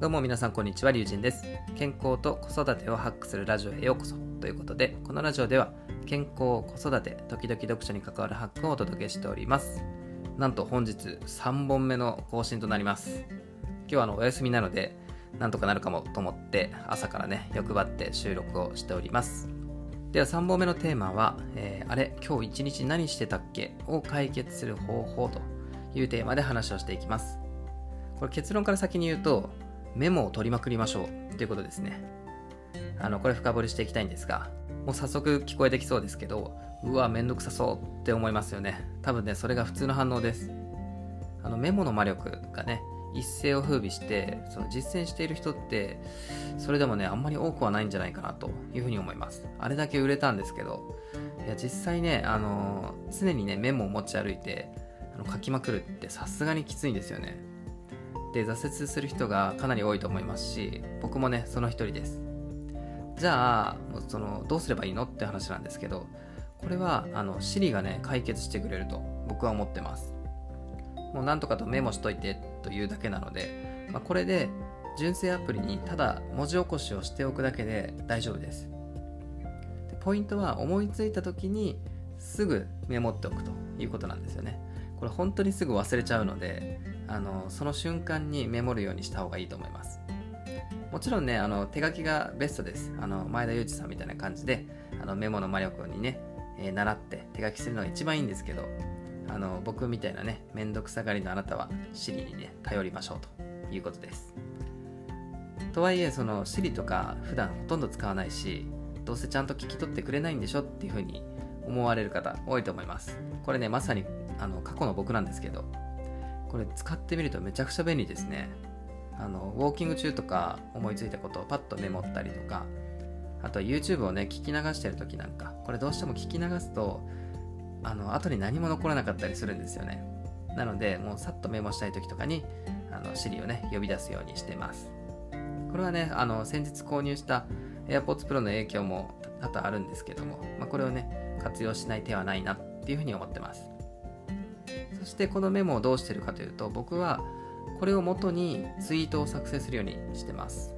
どうも皆さんこんにちは、りゅうじんです。健康と子育てをハックするラジオへようこそということで、このラジオでは健康、子育て、時々読書に関わるハックをお届けしております。なんと本日3本目の更新となります。今日はあのお休みなので、なんとかなるかもと思って朝からね、欲張って収録をしております。では3本目のテーマは、えー、あれ、今日一日何してたっけ？を解決する方法というテーマで話をしていきます。これ結論から先に言うと、メモを取りまくりましょうということですね。あの、これ深掘りしていきたいんですが、もう早速聞こえてきそうですけど、うわ、めんどくさそうって思いますよね。多分ね、それが普通の反応です。あの、メモの魔力がね、一世を風靡して、その実践している人って、それでもね、あんまり多くはないんじゃないかなというふうに思います。あれだけ売れたんですけど、いや、実際ね、あの常にね、メモを持ち歩いて、あの書きまくるってさすがにきついんですよね。で挫折する人がかなり多いと思いますし僕もねその一人です。じゃあそのどうすればいいのって話なんですけどこれはあの Siri がね解決してくれると僕は思ってます。もうなんとかとメモしといてというだけなので、まあ、これで純正アプリにただ文字起こしをしておくだけで大丈夫です。でポイントは思いついた時にすぐメモっておくということなんですよね。これ本当にすぐ忘れちゃうのであのその瞬間にメモるようにした方がいいと思います。もちろんねあの手書きがベストです。あの前田裕二さんみたいな感じであのメモの魔力にね、えー、習って手書きするのが一番いいんですけどあの僕みたいなねめんどくさがりのあなたは Siri にね頼りましょうということです。とはいえその Siri とか普段ほとんど使わないしどうせちゃんと聞き取ってくれないんでしょっていうふうに思われる方多いと思います。これねまさにあの過去の僕なんですけどこれ使ってみるとめちゃくちゃ便利ですね。あのウォーキング中とか思いついたことをパッとメモったりとかあと YouTube をね聞き流してる時なんかこれどうしても聞き流すとあの後に何も残らなかったりするんですよね。なのでもうさっとメモしたい時とかにあの Siri をね呼び出すようにしてます。これはねあの先日購入した AirPods Pro の影響も多々あるんですけども、まあ、これをね活用しない手はないなっていうふうに思ってます。そしてこのメモをどうしてるかというと僕はこれを元にツイートを作成するようにしてます。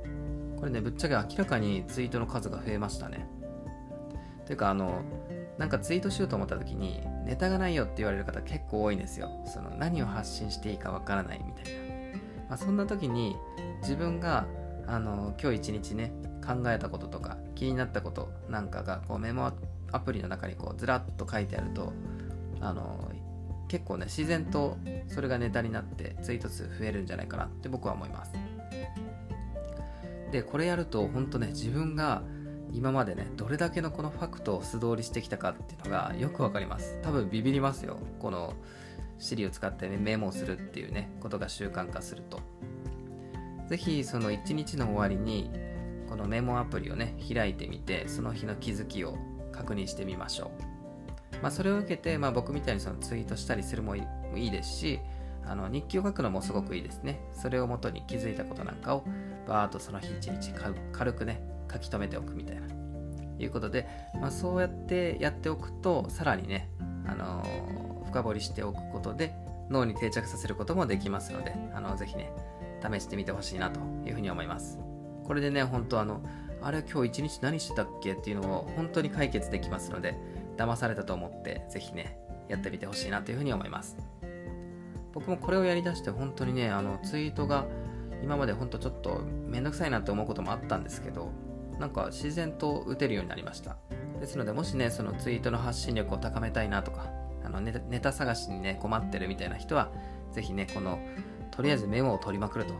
これねぶっちゃけ明らかにツイートの数が増えましたね。というかあのなんかツイートしようと思った時にネタがないよって言われる方結構多いんですよ。その何を発信していいかわからないみたいな、まあ、そんな時に自分があの今日一日ね考えたこととか気になったことなんかがこうメモアプリの中にこうずらっと書いてあるとあの結構ね自然とそれがネタになってツイート数増えるんじゃないかなって僕は思います。でこれやると本当ね自分が今までねどれだけのこのファクトを素通りしてきたかっていうのがよくわかります。多分ビビりますよ。この Siri を使って、メモをするっていうねことが習慣化すると。是非その一日の終わりにこのメモアプリをね開いてみてその日の気づきを確認してみましょう。まあ、それを受けて、まあ、僕みたいにそのツイートしたりするもいいですしあの日記を書くのもすごくいいですね。それをもとに気づいたことなんかをバーッとその日一日軽くね書き留めておくみたいな。いうことで、まあ、そうやってやっておくとさらにね、あのー、深掘りしておくことで脳に定着させることもできますのであのぜひね試してみてほしいなというふうに思います。これでね本当あのあれ今日一日何してたっけっていうのを本当に解決できますので騙されたと思ってぜひねやってみてほしいなというふうに思います。僕もこれをやりだして本当にねあのツイートが今まで本当ちょっとめんどくさいなって思うこともあったんですけどなんか自然と打てるようになりました。ですのでもしねそのツイートの発信力を高めたいなとかあのネネタ探しにね困ってるみたいな人はぜひねこのとりあえずメモを取りまくると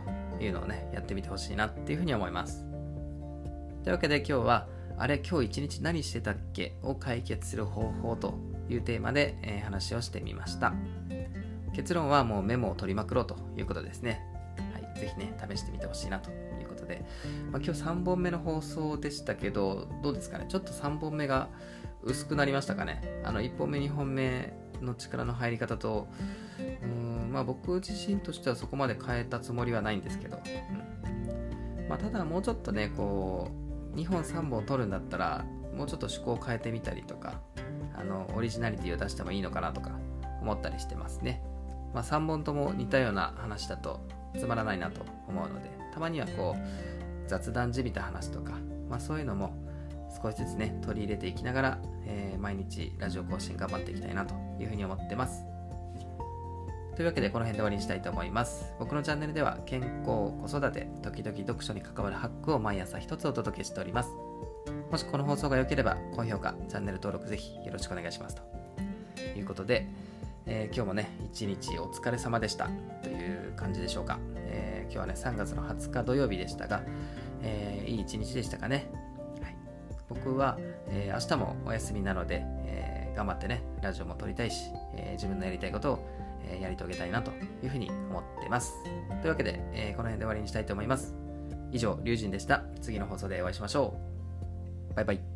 いうのをねやってみてほしいなっていうふうに思います。というわけで今日はあれ今日一日何してたっけ？を解決する方法というテーマで、えー、話をしてみました。結論はもうメモを取りまくろうということですね。はい、ぜひね試してみてほしいなということで、まあ、今日3本目の放送でしたけどどうですかね？ちょっと3本目が薄くなりましたかね？あの1本目2本目の力の入り方とうんまあ僕自身としてはそこまで変えたつもりはないんですけど、うん。まあ、ただもうちょっとねこう2本3本取るんだったらもうちょっと趣向を変えてみたりとかあのオリジナリティを出してもいいのかなとか思ったりしてますね、まあ、3本とも似たような話だとつまらないなと思うのでたまにはこう雑談じみた話とか、まあ、そういうのも少しずつね取り入れていきながら、えー、毎日ラジオ更新頑張っていきたいなというふうに思ってます。というわけでこの辺で終わりにしたいと思います。僕のチャンネルでは健康子育て時々読書に関わるハックを毎朝一つお届けしております。もしこの放送が良ければ高評価チャンネル登録ぜひよろしくお願いします。ということで、えー、今日もね一日お疲れ様でした。という感じでしょうか、えー、今日はね3月の20日土曜日でしたが、えー、いい一日でしたかね。はい。僕は、え、明日もお休みなので、え頑張ってね、ラジオも撮りたいし、えー、自分のやりたいことを、えやり遂げたいなというふうに思ってます。というわけで、えこの辺で終わりにしたいと思います。以上、龍神でした。次の放送でお会いしましょう。バイバイ。